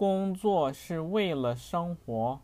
工作是为了生活